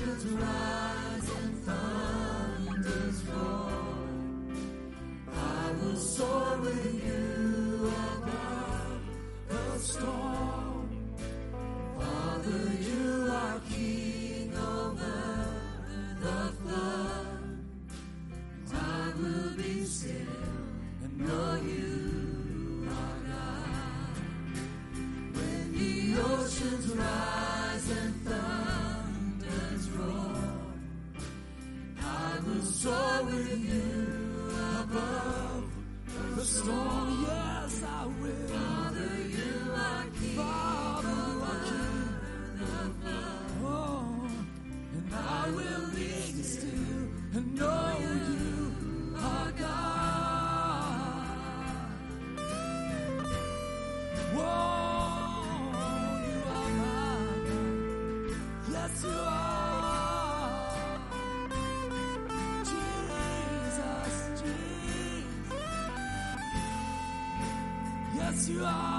oceans rise you are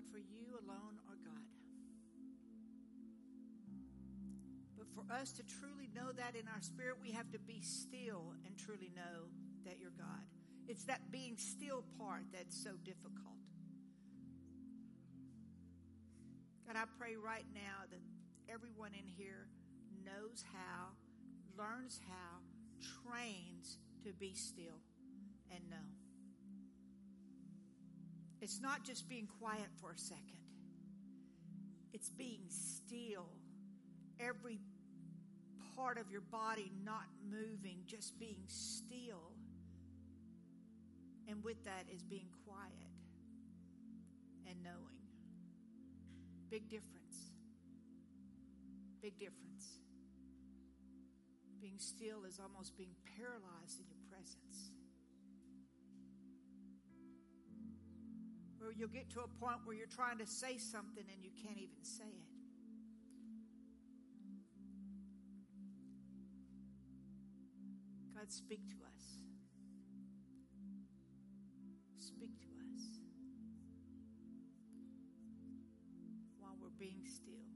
God, for you alone are God. But for us to truly know that in our spirit, we have to be still and truly know that you're God. It's that being still part that's so difficult. God, I pray right now that everyone in here knows how, learns how, trains to be still and know. It's not just being quiet for a second, it's being still. Every part of your body not moving, just being still. And with that is being quiet and knowing. Big difference. Big difference. Being still is almost being paralyzed in your Where you'll get to a point where you're trying to say something and you can't even say it. God, speak to us. Speak to us while we're being still.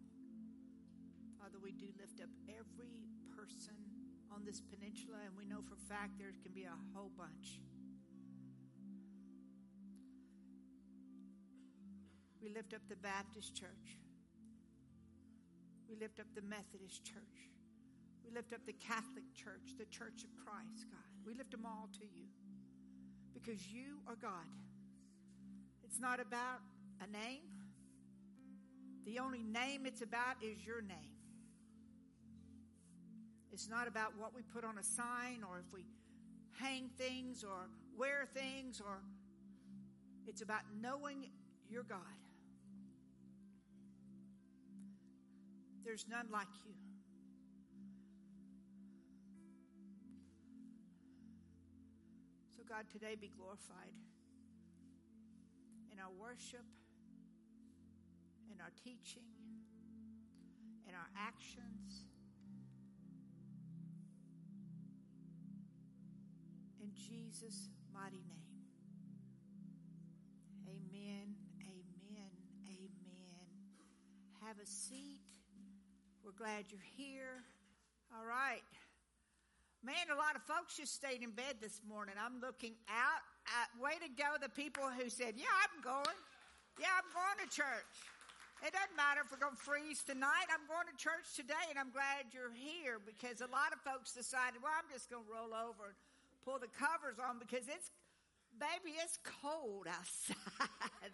Father, we do lift up every person on this peninsula, and we know for a fact there can be a whole bunch. We lift up the Baptist church. We lift up the Methodist church. We lift up the Catholic Church, the Church of Christ, God. We lift them all to you because you are God. It's not about a name. The only name it's about is your name. It's not about what we put on a sign or if we hang things or wear things or it's about knowing your God. There's none like you. So, God, today be glorified in our worship, in our teaching, in our actions. In Jesus' mighty name. Amen, amen, amen. Have a seat. We're glad you're here. All right. Man, a lot of folks just stayed in bed this morning. I'm looking out. At, way to go, the people who said, Yeah, I'm going. Yeah, I'm going to church. It doesn't matter if we're going to freeze tonight. I'm going to church today, and I'm glad you're here because a lot of folks decided, Well, I'm just going to roll over and pull the covers on because it's, baby, it's cold outside.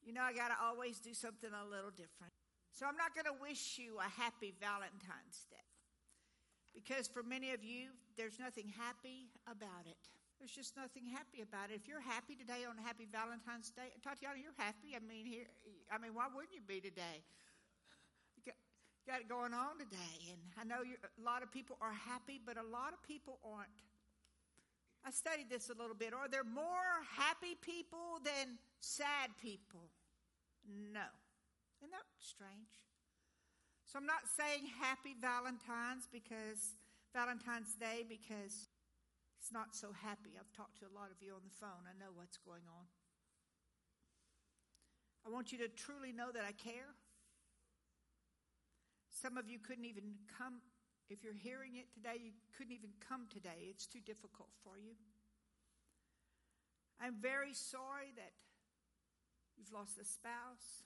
you know, I got to always do something a little different. So I'm not going to wish you a happy Valentine's Day. Because for many of you, there's nothing happy about it. There's just nothing happy about it. If you're happy today on Happy Valentine's Day, Tatiana, you're happy. I mean, here, I mean, why wouldn't you be today? You got, got it going on today, and I know a lot of people are happy, but a lot of people aren't. I studied this a little bit. Are there more happy people than sad people? No. Isn't that strange? So I'm not saying happy Valentine's because Valentine's Day because it's not so happy. I've talked to a lot of you on the phone. I know what's going on. I want you to truly know that I care. Some of you couldn't even come. If you're hearing it today, you couldn't even come today. It's too difficult for you. I'm very sorry that you've lost a spouse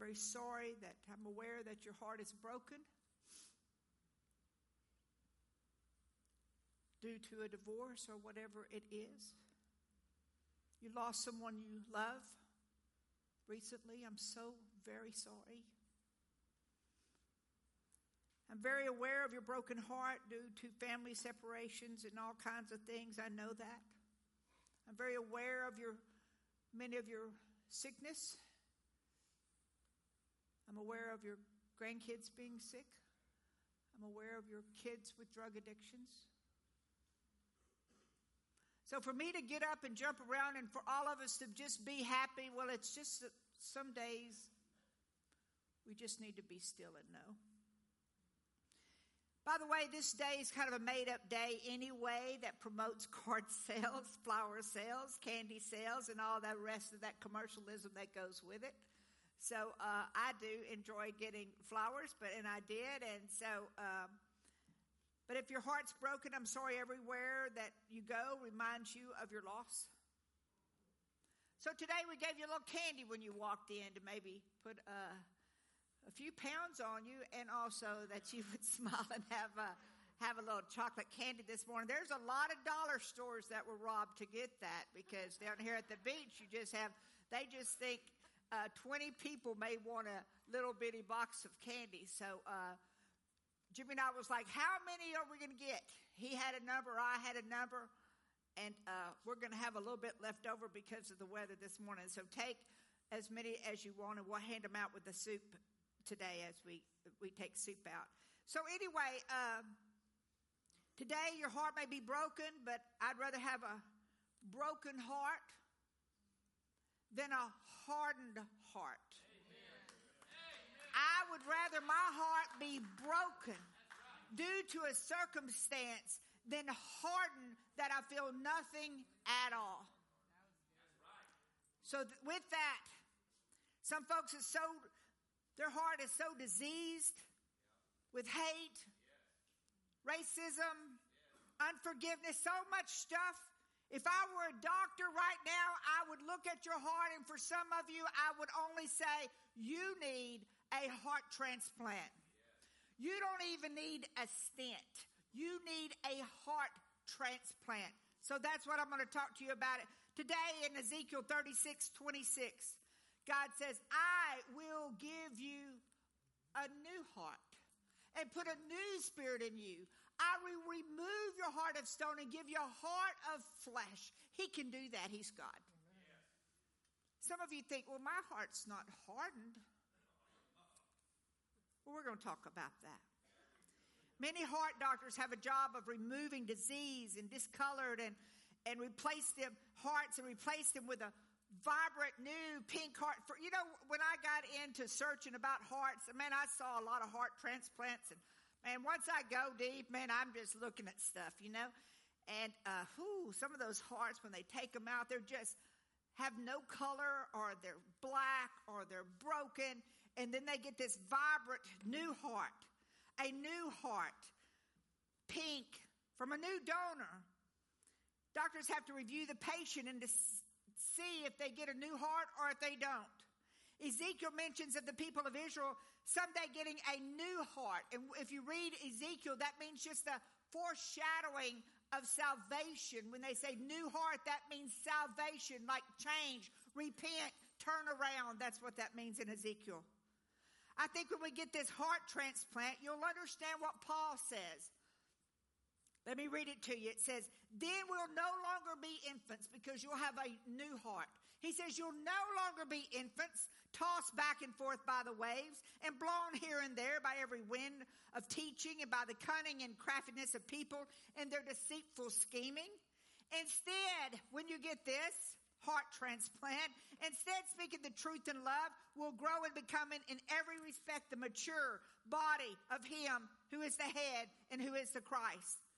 very sorry that I'm aware that your heart is broken due to a divorce or whatever it is. You lost someone you love recently. I'm so very sorry. I'm very aware of your broken heart due to family separations and all kinds of things. I know that. I'm very aware of your many of your sickness I'm aware of your grandkids being sick. I'm aware of your kids with drug addictions. So for me to get up and jump around and for all of us to just be happy, well, it's just that some days we just need to be still and know. By the way, this day is kind of a made up day anyway that promotes card sales, flower sales, candy sales, and all the rest of that commercialism that goes with it. So uh, I do enjoy getting flowers, but and I did, and so. Um, but if your heart's broken, I'm sorry. Everywhere that you go reminds you of your loss. So today we gave you a little candy when you walked in to maybe put uh, a few pounds on you, and also that you would smile and have a have a little chocolate candy this morning. There's a lot of dollar stores that were robbed to get that because down here at the beach, you just have they just think uh, 20 people may want a little bitty box of candy. So uh, Jimmy and I was like, "How many are we going to get?" He had a number, I had a number, and uh, we're going to have a little bit left over because of the weather this morning. So take as many as you want, and we'll hand them out with the soup today as we, we take soup out. So, anyway, um, today your heart may be broken, but I'd rather have a broken heart than a hardened heart. I would rather my heart be broken due to a circumstance than hardened that I feel nothing at all. So, th- with that, some folks are so their heart is so diseased with hate, racism, unforgiveness, so much stuff. If I were a doctor right now, I would look at your heart, and for some of you, I would only say, You need a heart transplant. You don't even need a stent. You need a heart transplant. So that's what I'm going to talk to you about it. Today in Ezekiel 36 26. God says, I will give you a new heart and put a new spirit in you. I will remove your heart of stone and give you a heart of flesh. He can do that. He's God. Some of you think, well, my heart's not hardened. Well, we're going to talk about that. Many heart doctors have a job of removing disease and discolored and, and replace them hearts and replace them with a vibrant new pink heart for you know when i got into searching about hearts man i saw a lot of heart transplants and man once i go deep man i'm just looking at stuff you know and uh some of those hearts when they take them out they're just have no color or they're black or they're broken and then they get this vibrant new heart a new heart pink from a new donor doctors have to review the patient and to see if they get a new heart or if they don't. Ezekiel mentions of the people of Israel someday getting a new heart. And if you read Ezekiel, that means just a foreshadowing of salvation. When they say new heart, that means salvation, like change, repent, turn around. That's what that means in Ezekiel. I think when we get this heart transplant, you'll understand what Paul says. Let me read it to you. It says, Then we'll no longer be infants because you'll have a new heart. He says, You'll no longer be infants, tossed back and forth by the waves and blown here and there by every wind of teaching and by the cunning and craftiness of people and their deceitful scheming. Instead, when you get this, heart transplant. Instead, speaking the truth in love will grow and becoming in every respect the mature body of Him who is the head and who is the Christ.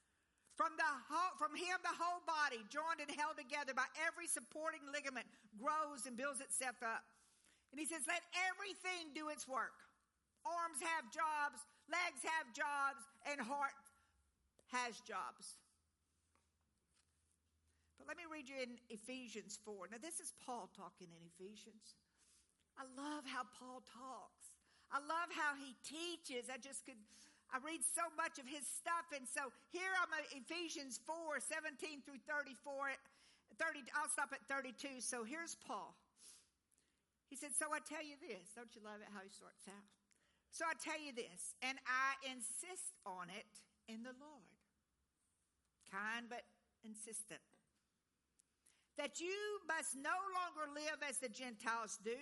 From, the whole, from him, the whole body, joined and held together by every supporting ligament, grows and builds itself up. And he says, let everything do its work. Arms have jobs, legs have jobs, and heart has jobs. But let me read you in Ephesians 4. Now, this is Paul talking in Ephesians. I love how Paul talks. I love how he teaches. I just could I read so much of his stuff. And so here I'm at Ephesians 4, 17 through 34. 30, I'll stop at 32. So here's Paul. He said, So I tell you this. Don't you love it how he starts out? So I tell you this, and I insist on it in the Lord. Kind but insistent. That you must no longer live as the Gentiles do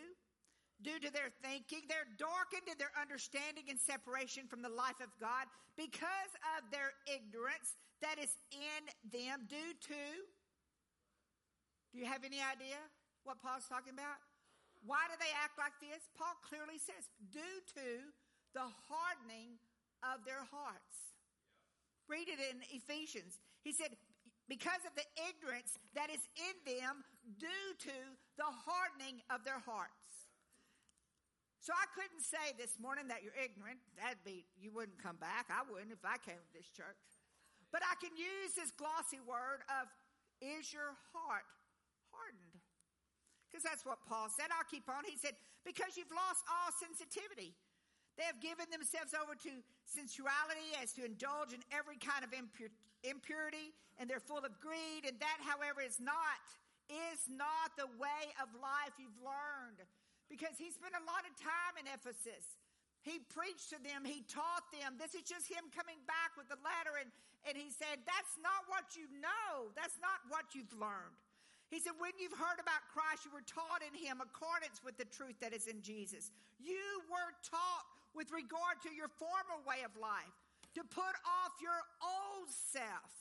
due to their thinking. They're darkened in their understanding and separation from the life of God because of their ignorance that is in them due to Do you have any idea what Paul's talking about? Why do they act like this? Paul clearly says, due to the hardening of their hearts. Read it in Ephesians. He said, because of the ignorance that is in them due to the hardening of their hearts. So I couldn't say this morning that you're ignorant. That'd be, you wouldn't come back. I wouldn't if I came to this church. But I can use this glossy word of, is your heart hardened? Because that's what Paul said. I'll keep on. He said, because you've lost all sensitivity. They have given themselves over to sensuality as to indulge in every kind of impur- impurity, and they're full of greed. And that, however, is not, is not the way of life you've learned. Because he spent a lot of time in Ephesus. He preached to them. He taught them. This is just him coming back with the letter. And, and he said, that's not what you know. That's not what you've learned. He said, when you've heard about Christ, you were taught in him accordance with the truth that is in Jesus. You were taught with regard to your former way of life to put off your old self,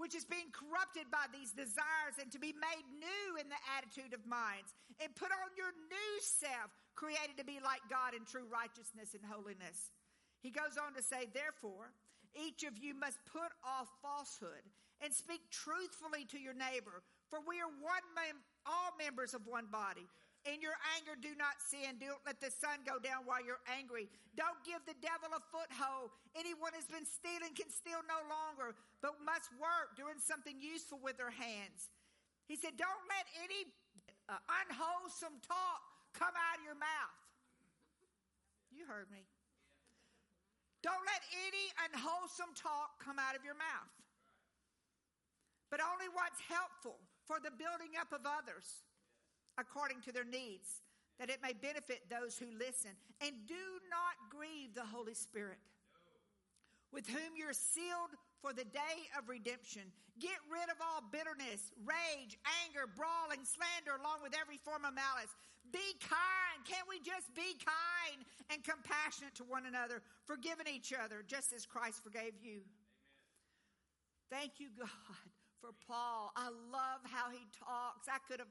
which is being corrupted by these desires, and to be made new in the attitude of minds, and put on your new self, created to be like God in true righteousness and holiness. He goes on to say, therefore, each of you must put off falsehood and speak truthfully to your neighbor for we are one mem- all members of one body. In your anger, do not sin. Don't let the sun go down while you're angry. Don't give the devil a foothold. Anyone who's been stealing can steal no longer, but must work doing something useful with their hands. He said, Don't let any uh, unwholesome talk come out of your mouth. You heard me. Don't let any unwholesome talk come out of your mouth, but only what's helpful for the building up of others according to their needs, that it may benefit those who listen. And do not grieve the Holy Spirit, with whom you're sealed for the day of redemption. Get rid of all bitterness, rage, anger, brawling, slander, along with every form of malice. Be kind. Can't we just be kind and compassionate to one another, forgiving each other, just as Christ forgave you? Thank you, God for Paul. I love how he talks. I could have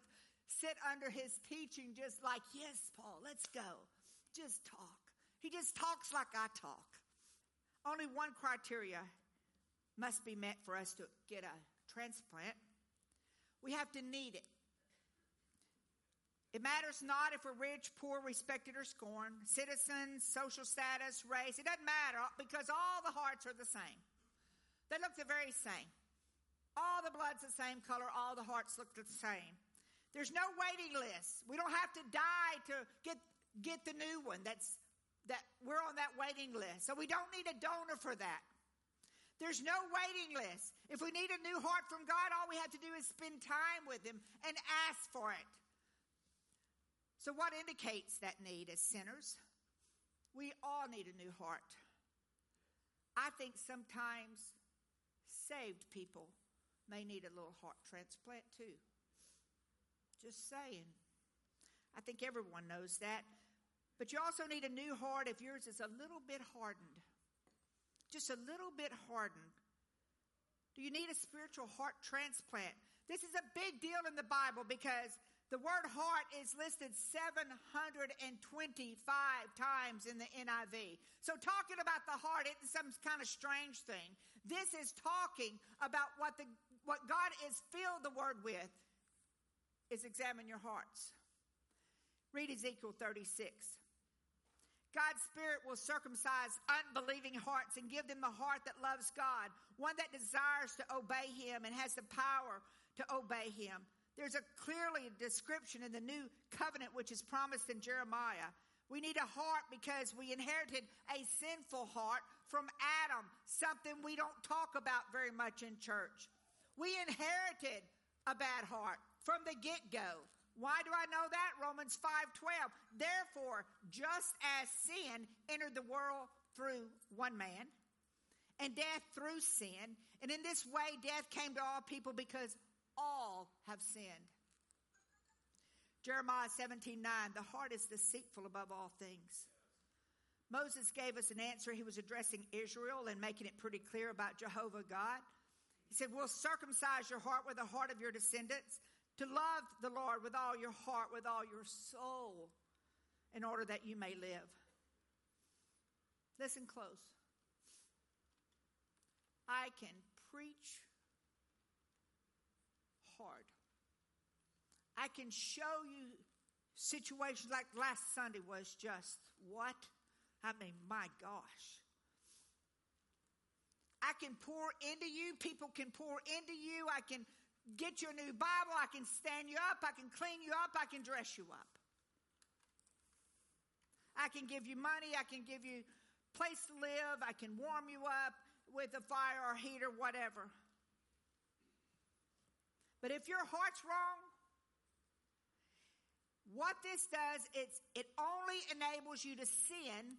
sit under his teaching just like, yes, Paul, let's go. Just talk. He just talks like I talk. Only one criteria must be met for us to get a transplant. We have to need it. It matters not if we're rich, poor, respected, or scorned, citizens, social status, race. It doesn't matter because all the hearts are the same. They look the very same. All the blood's the same color, all the hearts look the same. There's no waiting list. We don't have to die to get get the new one. That's that we're on that waiting list. So we don't need a donor for that. There's no waiting list. If we need a new heart from God, all we have to do is spend time with him and ask for it. So what indicates that need as sinners? We all need a new heart. I think sometimes saved people may need a little heart transplant too. Just saying. I think everyone knows that. But you also need a new heart if yours is a little bit hardened. Just a little bit hardened. Do you need a spiritual heart transplant? This is a big deal in the Bible because the word heart is listed 725 times in the NIV. So talking about the heart isn't some kind of strange thing. This is talking about what the what God is filled the word with is examine your hearts. Read Ezekiel 36. God's Spirit will circumcise unbelieving hearts and give them the heart that loves God, one that desires to obey Him and has the power to obey Him. There's a clearly description in the new covenant which is promised in Jeremiah. We need a heart because we inherited a sinful heart from Adam, something we don't talk about very much in church. We inherited a bad heart from the get-go. Why do I know that? Romans 5:12. Therefore, just as sin entered the world through one man, and death through sin, and in this way death came to all people because all have sinned. Jeremiah 17 9, the heart is deceitful above all things. Moses gave us an answer. He was addressing Israel and making it pretty clear about Jehovah God. He said, We'll circumcise your heart with the heart of your descendants, to love the Lord with all your heart, with all your soul, in order that you may live. Listen close. I can preach hard. I can show you situations like last Sunday was just what? I mean, my gosh. I can pour into you, people can pour into you, I can get you a new Bible, I can stand you up, I can clean you up, I can dress you up. I can give you money, I can give you place to live, I can warm you up with a fire or heater, whatever. But if your heart's wrong, what this does, it's, it only enables you to sin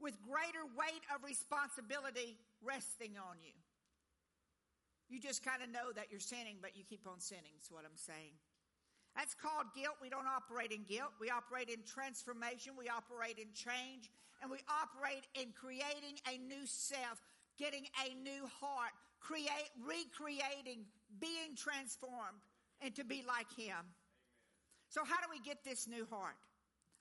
with greater weight of responsibility resting on you. You just kind of know that you're sinning, but you keep on sinning, is what I'm saying. That's called guilt. We don't operate in guilt. We operate in transformation. We operate in change. And we operate in creating a new self, getting a new heart, create, recreating, being transformed, and to be like Him. So, how do we get this new heart?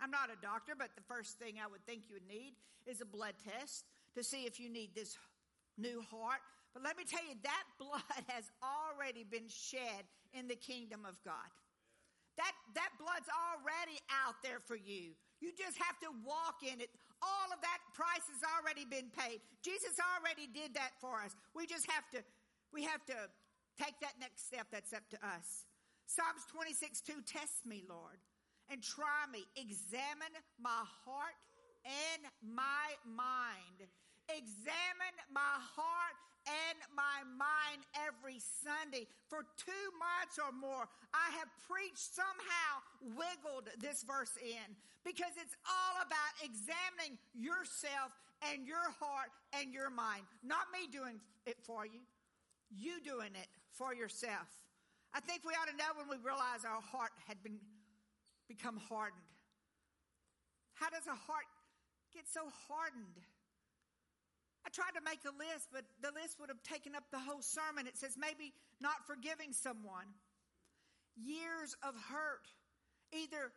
I'm not a doctor, but the first thing I would think you would need is a blood test to see if you need this new heart. But let me tell you, that blood has already been shed in the kingdom of God. That, that blood's already out there for you. You just have to walk in it. All of that price has already been paid. Jesus already did that for us. We just have to, we have to take that next step that's up to us. Psalms 26 2 Test me, Lord, and try me. Examine my heart and my mind. Examine my heart and my mind every Sunday. For two months or more, I have preached, somehow wiggled this verse in because it's all about examining yourself and your heart and your mind. Not me doing it for you, you doing it for yourself. I think we ought to know when we realize our heart had been become hardened. How does a heart get so hardened? I tried to make a list, but the list would have taken up the whole sermon. It says maybe not forgiving someone, years of hurt, either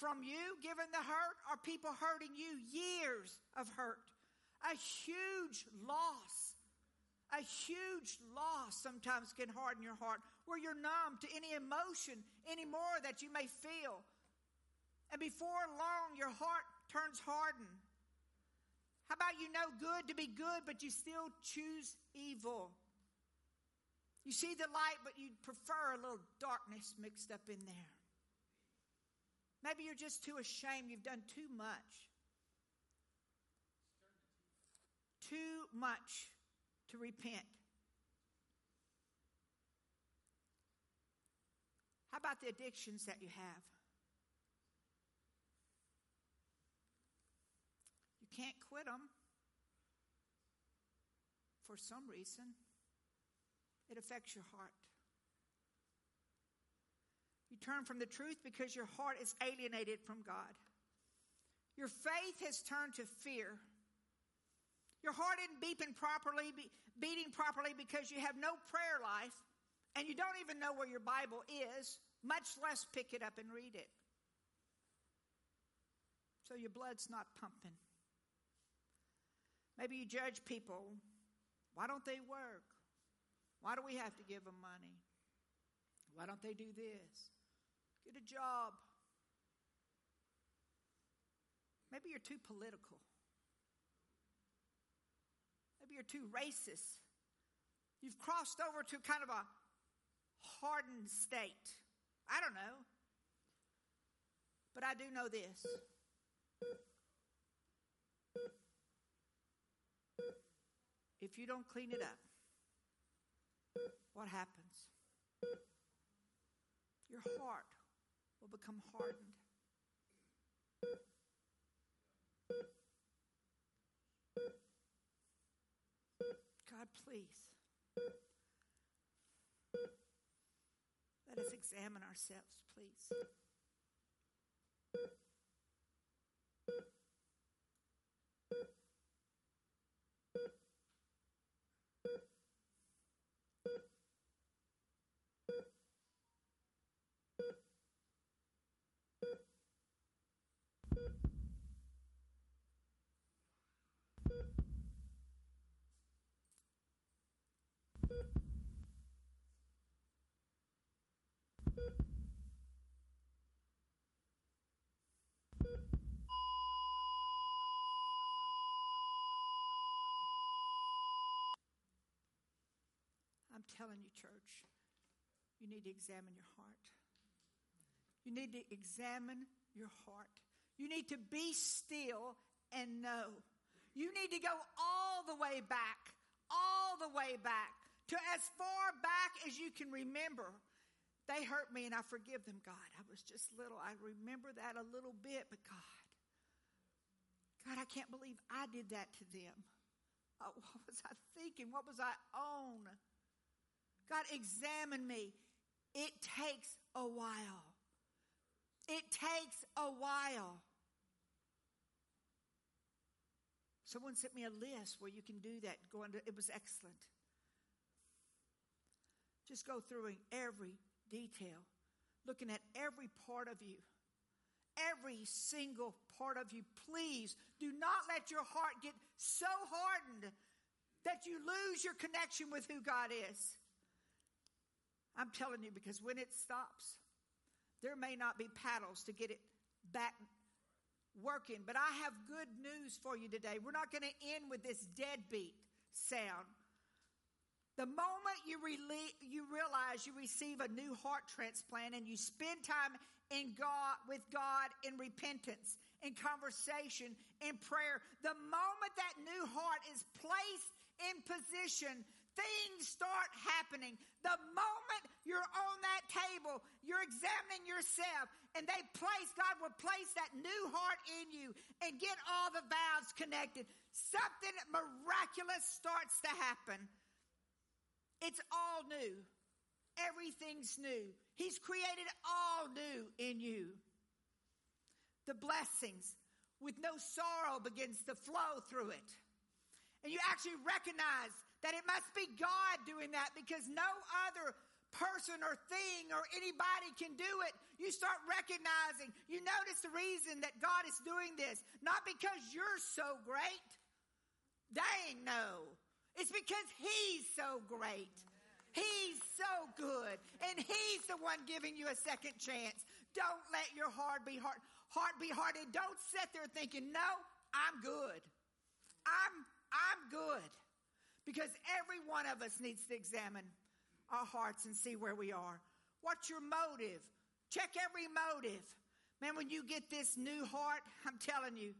from you giving the hurt or people hurting you, years of hurt, a huge loss a huge loss sometimes can harden your heart where you're numb to any emotion anymore that you may feel. And before long, your heart turns hardened. How about you know good to be good, but you still choose evil? You see the light, but you prefer a little darkness mixed up in there. Maybe you're just too ashamed. You've done too much. Too much to repent. How about the addictions that you have? Can't quit them for some reason. It affects your heart. You turn from the truth because your heart is alienated from God. Your faith has turned to fear your heart isn't beeping properly, beating properly because you have no prayer life and you don't even know where your Bible is, much less pick it up and read it. So your blood's not pumping. Maybe you judge people. Why don't they work? Why do we have to give them money? Why don't they do this? Get a job. Maybe you're too political. Maybe you're too racist. You've crossed over to kind of a hardened state. I don't know. But I do know this. If you don't clean it up, what happens? Your heart will become hardened. God, please. Let us examine ourselves, please. I'm telling you, church, you need to examine your heart. You need to examine your heart. You need to be still and know. You need to go all the way back, all the way back to as far back as you can remember. They hurt me and I forgive them, God. I was just little. I remember that a little bit, but God, God, I can't believe I did that to them. Oh, what was I thinking? What was I on? God, examine me. It takes a while. It takes a while. Someone sent me a list where you can do that. Go under, it was excellent. Just go through every detail, looking at every part of you, every single part of you. Please do not let your heart get so hardened that you lose your connection with who God is. I'm telling you, because when it stops, there may not be paddles to get it back working. But I have good news for you today. We're not going to end with this deadbeat sound. The moment you, rele- you realize you receive a new heart transplant and you spend time in God with God in repentance, in conversation, in prayer, the moment that new heart is placed in position, things start happening. The moment you're on that table, you're examining yourself, and they place, God will place that new heart in you and get all the valves connected. Something miraculous starts to happen. It's all new. Everything's new. He's created all new in you. The blessings with no sorrow begins to flow through it. And you actually recognize that it must be God doing that because no other person or thing or anybody can do it. You start recognizing, you notice the reason that God is doing this, not because you're so great. Dang, no. It's because He's so great. He's so good. And He's the one giving you a second chance. Don't let your heart be hard, heart be hardened. Don't sit there thinking, no, I'm good. I'm, I'm good. Because every one of us needs to examine our hearts and see where we are. What's your motive? Check every motive. Man, when you get this new heart, I'm telling you,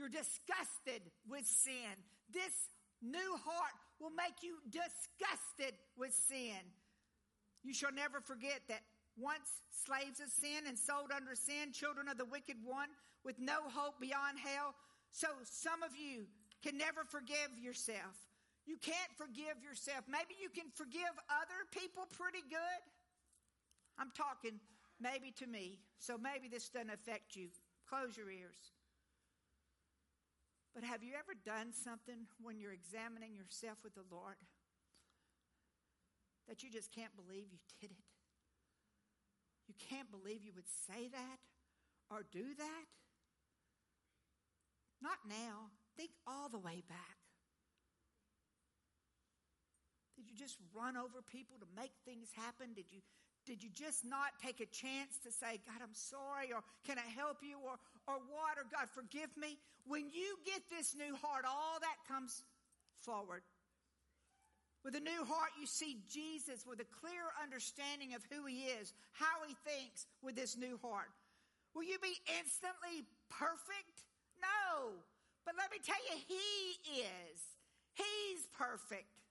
you're disgusted with sin. This new heart will make you disgusted with sin. You shall never forget that once slaves of sin and sold under sin, children of the wicked one, with no hope beyond hell. So some of you can never forgive yourself. You can't forgive yourself. Maybe you can forgive other people pretty good. I'm talking maybe to me, so maybe this doesn't affect you. Close your ears. But have you ever done something when you're examining yourself with the Lord that you just can't believe you did it? You can't believe you would say that or do that? Not now. Think all the way back. Did you just run over people to make things happen? Did you did you just not take a chance to say, God, I'm sorry, or can I help you, or, or what, or God, forgive me? When you get this new heart, all that comes forward. With a new heart, you see Jesus with a clear understanding of who he is, how he thinks with this new heart. Will you be instantly perfect? No. But let me tell you, he is. He's perfect.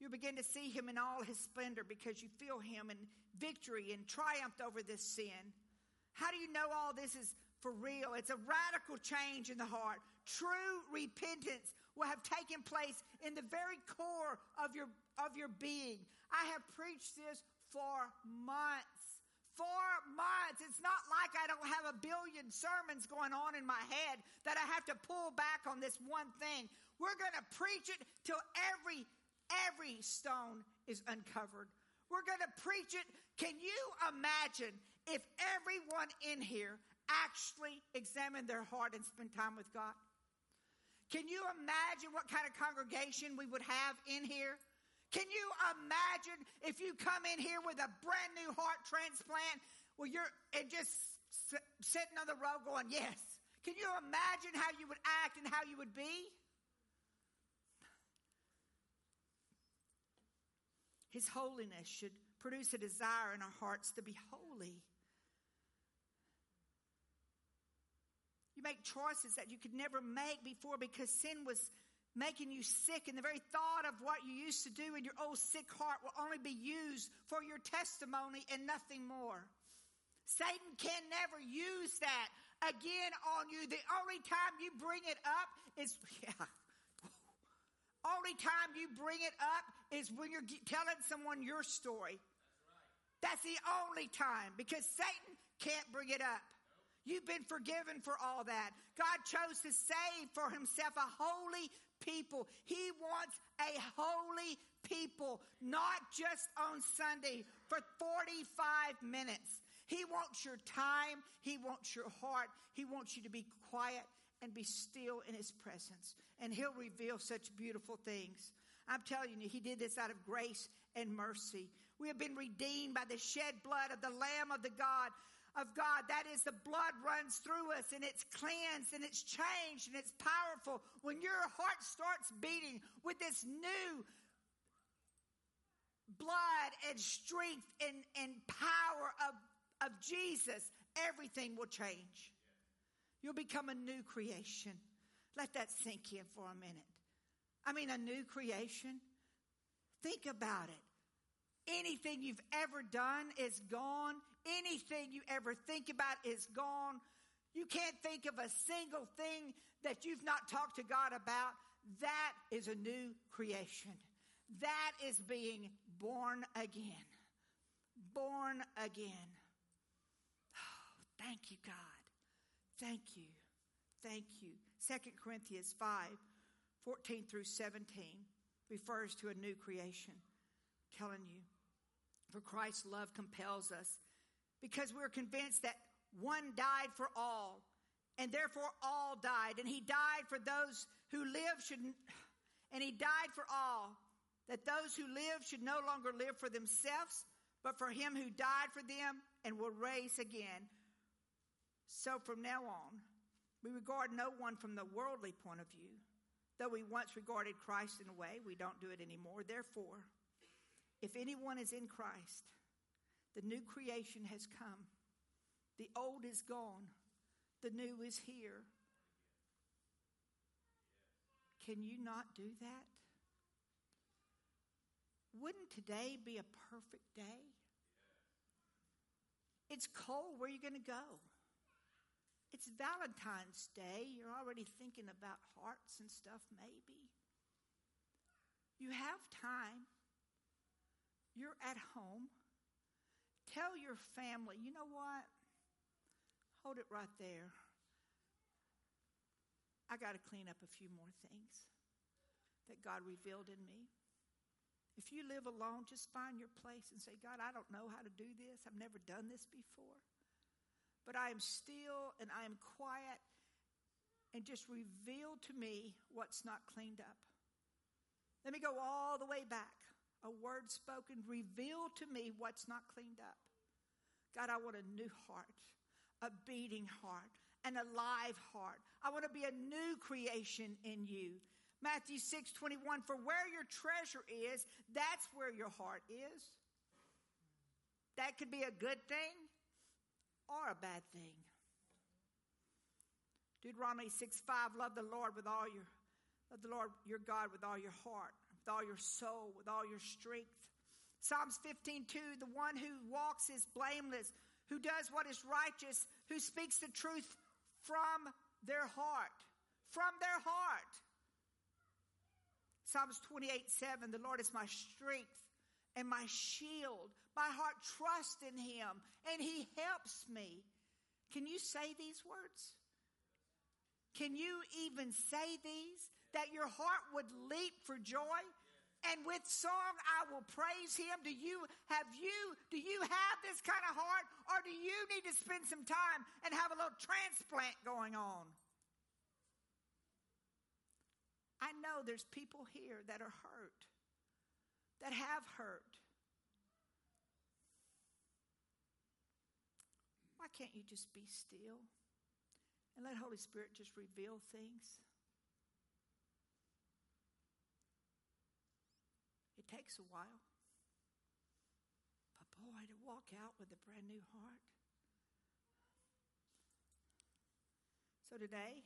You begin to see him in all his splendor because you feel him in victory and triumphed over this sin. How do you know all this is for real? It's a radical change in the heart. True repentance will have taken place in the very core of your, of your being. I have preached this for months. For months. It's not like I don't have a billion sermons going on in my head that I have to pull back on this one thing. We're going to preach it till every every stone is uncovered. We're going to preach it. Can you imagine if everyone in here actually examined their heart and spent time with God? Can you imagine what kind of congregation we would have in here? Can you imagine if you come in here with a brand new heart transplant? Well, you're and just sitting on the row going, yes. Can you imagine how you would act and how you would be? His holiness should produce a desire in our hearts to be holy. You make choices that you could never make before because sin was making you sick, and the very thought of what you used to do in your old sick heart will only be used for your testimony and nothing more. Satan can never use that again on you. The only time you bring it up is, yeah, only time you bring it up is when you're telling someone your story. That's the only time because Satan can't bring it up. You've been forgiven for all that. God chose to save for himself a holy people. He wants a holy people, not just on Sunday for 45 minutes. He wants your time. He wants your heart. He wants you to be quiet and be still in his presence. And he'll reveal such beautiful things. I'm telling you, he did this out of grace and mercy. We have been redeemed by the shed blood of the Lamb of the God of God. That is, the blood runs through us and it's cleansed and it's changed and it's powerful. When your heart starts beating with this new blood and strength and, and power of, of Jesus, everything will change. You'll become a new creation. Let that sink in for a minute. I mean, a new creation. Think about it. Anything you've ever done is gone. Anything you ever think about is gone. You can't think of a single thing that you've not talked to God about. That is a new creation. That is being born again. Born again. Oh, thank you, God. Thank you. Thank you. 2 Corinthians 5 14 through 17 refers to a new creation. I'm telling you, for Christ's love compels us because we're convinced that one died for all, and therefore all died. And he died for those who live should, and he died for all, that those who live should no longer live for themselves, but for him who died for them and will raise again. So from now on, we regard no one from the worldly point of view. Though we once regarded Christ in a way, we don't do it anymore. Therefore, if anyone is in Christ, the new creation has come. The old is gone. The new is here. Can you not do that? Wouldn't today be a perfect day? It's cold. Where are you going to go? It's Valentine's Day. You're already thinking about hearts and stuff, maybe. You have time. You're at home. Tell your family, you know what? Hold it right there. I got to clean up a few more things that God revealed in me. If you live alone, just find your place and say, God, I don't know how to do this. I've never done this before. But I am still and I am quiet and just reveal to me what's not cleaned up. Let me go all the way back a word spoken, reveal to me what's not cleaned up. God, I want a new heart, a beating heart, an alive heart. I want to be a new creation in you. Matthew 6 21, for where your treasure is, that's where your heart is. That could be a good thing or a bad thing. Deuteronomy 6 5, love the Lord with all your love the Lord your God with all your heart with all your soul, with all your strength. Psalms 15, 2, the one who walks is blameless, who does what is righteous, who speaks the truth from their heart. From their heart. Psalms 28, 7, the Lord is my strength and my shield. My heart trusts in him and he helps me. Can you say these words? Can you even say these? That your heart would leap for joy? and with song I will praise him. Do you have you do you have this kind of heart or do you need to spend some time and have a little transplant going on? I know there's people here that are hurt. That have hurt. Why can't you just be still and let Holy Spirit just reveal things? It takes a while. But boy, to walk out with a brand new heart. So today,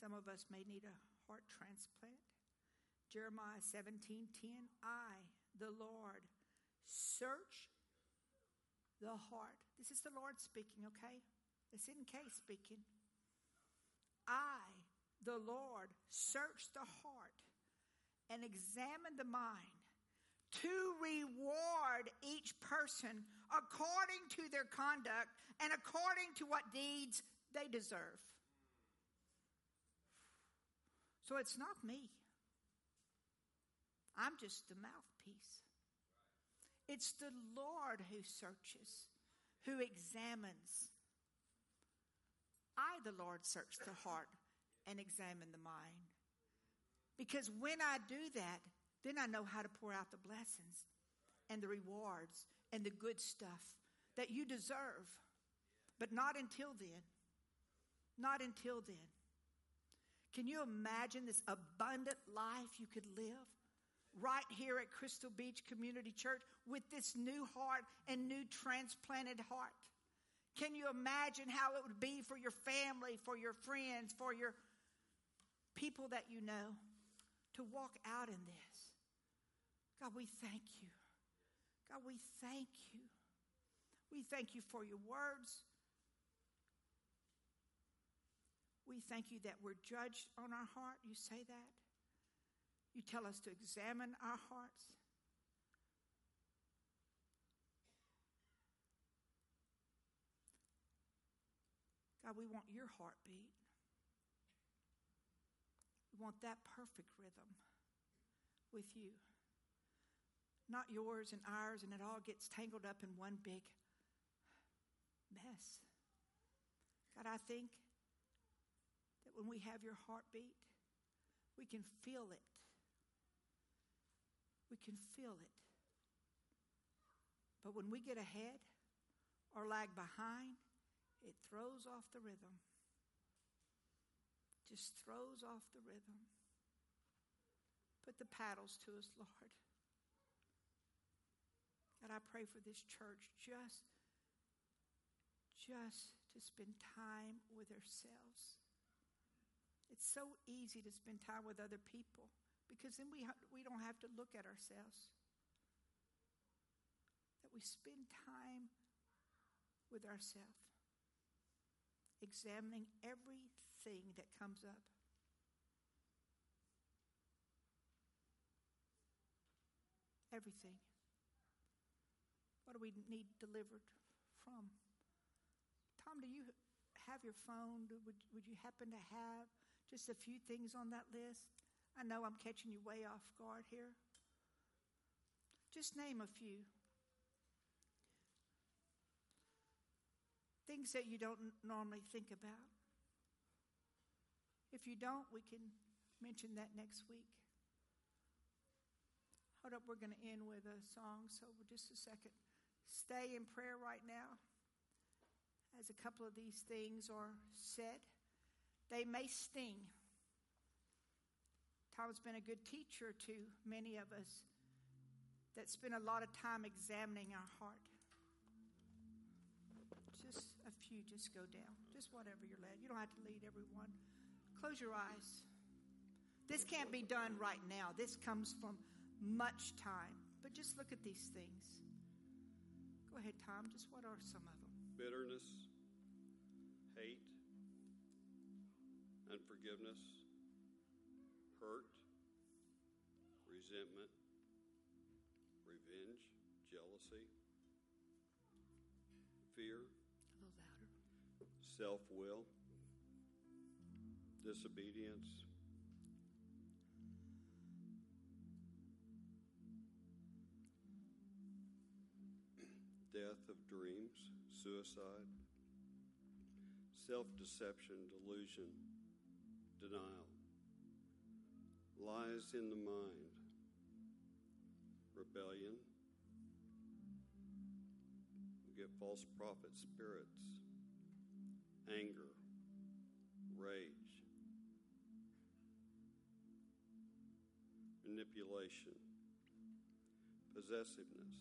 some of us may need a heart transplant. Jeremiah 17:10 I, the Lord, search the heart. This is the Lord speaking, okay? It's in Kay speaking. I, the Lord, search the heart and examine the mind to reward each person according to their conduct and according to what deeds they deserve. So it's not me. I'm just the mouthpiece. It's the Lord who searches, who examines. I, the Lord, search the heart and examine the mind. Because when I do that, then I know how to pour out the blessings and the rewards and the good stuff that you deserve. But not until then. Not until then. Can you imagine this abundant life you could live right here at Crystal Beach Community Church with this new heart and new transplanted heart? Can you imagine how it would be for your family, for your friends, for your people that you know to walk out in this? God, we thank you. God, we thank you. We thank you for your words. We thank you that we're judged on our heart. You say that. You tell us to examine our hearts. God, we want your heartbeat. We want that perfect rhythm with you. Not yours and ours, and it all gets tangled up in one big mess. God, I think that when we have your heartbeat, we can feel it. We can feel it. But when we get ahead or lag behind, it throws off the rhythm. Just throws off the rhythm. Put the paddles to us, Lord. God, I pray for this church just, just to spend time with ourselves. It's so easy to spend time with other people because then we, ha- we don't have to look at ourselves. That we spend time with ourselves, examining everything that comes up. Everything. What do we need delivered from? Tom, do you have your phone? Would, would you happen to have just a few things on that list? I know I'm catching you way off guard here. Just name a few. Things that you don't normally think about. If you don't, we can mention that next week. Hold up, we're going to end with a song, so just a second. Stay in prayer right now as a couple of these things are said. They may sting. Tom's been a good teacher to many of us that spend a lot of time examining our heart. Just a few, just go down. Just whatever you're led. You don't have to lead everyone. Close your eyes. This can't be done right now. This comes from much time. But just look at these things. Go ahead, Tom. Just what are some of them? bitterness, hate, unforgiveness, hurt, resentment, revenge, jealousy, fear, self will, disobedience, death of dreams, suicide, self deception, delusion, denial, lies in the mind, rebellion. We get false prophet spirits, anger, rage, manipulation, possessiveness,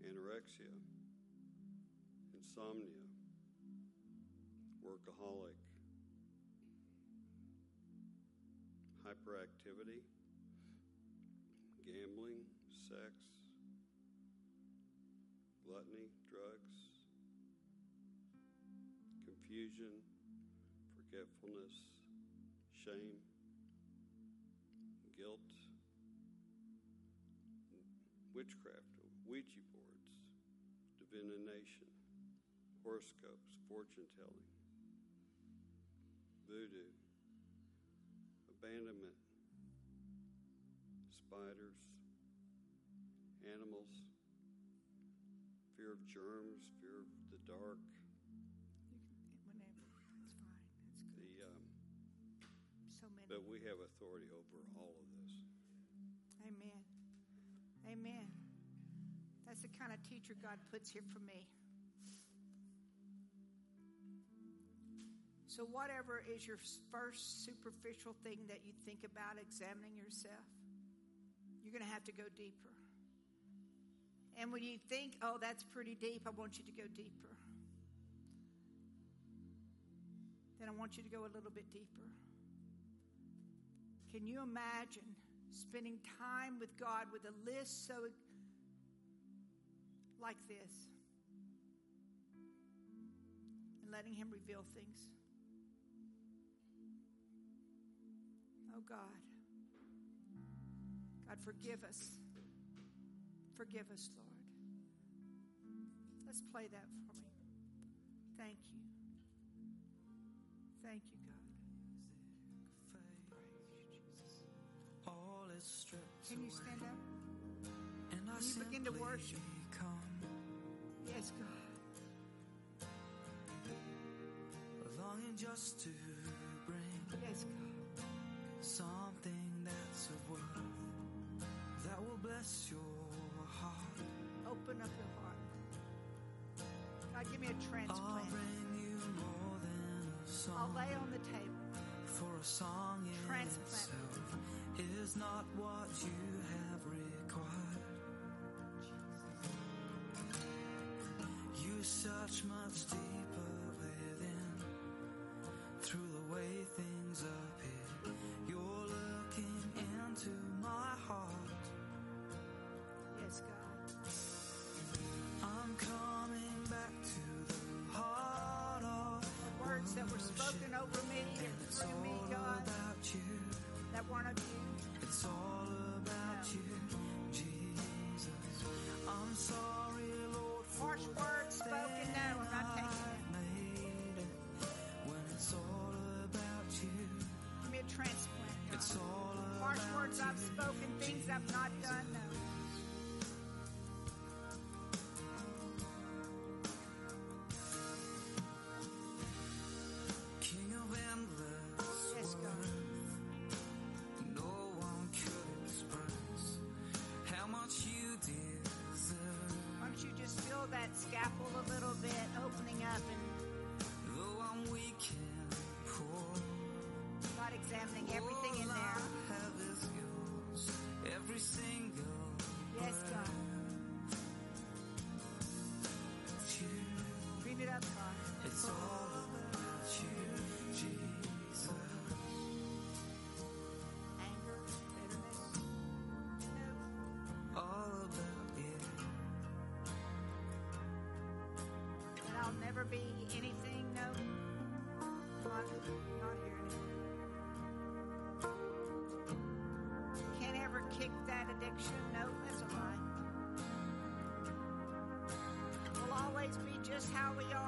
anorexia, insomnia, workaholic, hyperactivity, gambling, sex, gluttony, drugs, confusion, forgetfulness, shame, guilt, witchcraft, Ouija boards, divination, horoscopes, fortune telling, voodoo, abandonment, spiders, animals, fear of germs, fear of the dark, Whenever. It's fine. It's good. the um, So many. but we have authority over all of this. Amen. Amen. That's the kind of teacher God puts here for me. So, whatever is your first superficial thing that you think about examining yourself, you're going to have to go deeper. And when you think, oh, that's pretty deep, I want you to go deeper. Then I want you to go a little bit deeper. Can you imagine spending time with God with a list so like this and letting Him reveal things? Oh God. God, forgive us. Forgive us, Lord. Let's play that for me. Thank you. Thank you, God. Praise you, Jesus. All is stripped Can you stand up? and I Can you begin to worship? Yes, God. longing just to Yes, God. Something that's of worth that will bless your heart. Open up your heart. God, give me a I'll transplant. bring you more than a I'll lay on the table. for a song in Transplant. itself is not what you have required. You search much deeper bit, opening up and Though I'm weak and poor. God examining everything in there. I have is yours. Every single Yes, God. Addiction. No, that's a lie. We'll always be just how we are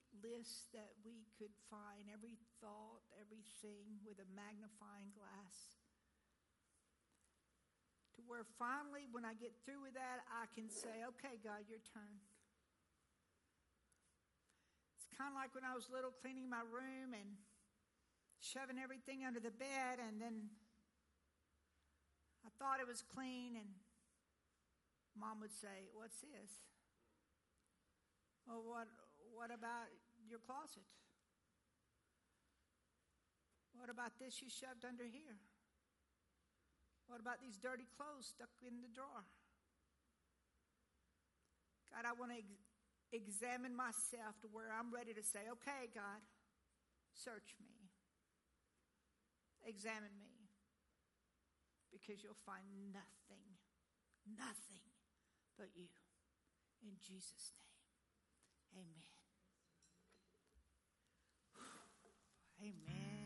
list that we could find, every thought, everything with a magnifying glass. To where finally, when I get through with that, I can say, okay, God, your turn. It's kind of like when I was little cleaning my room and shoving everything under the bed, and then I thought it was clean, and mom would say, What's this? Well, what, what about your closet? What about this you shoved under here? What about these dirty clothes stuck in the drawer? God, I want to ex- examine myself to where I'm ready to say, okay, God, search me, examine me, because you'll find nothing, nothing but you. In Jesus' name, amen. Amen.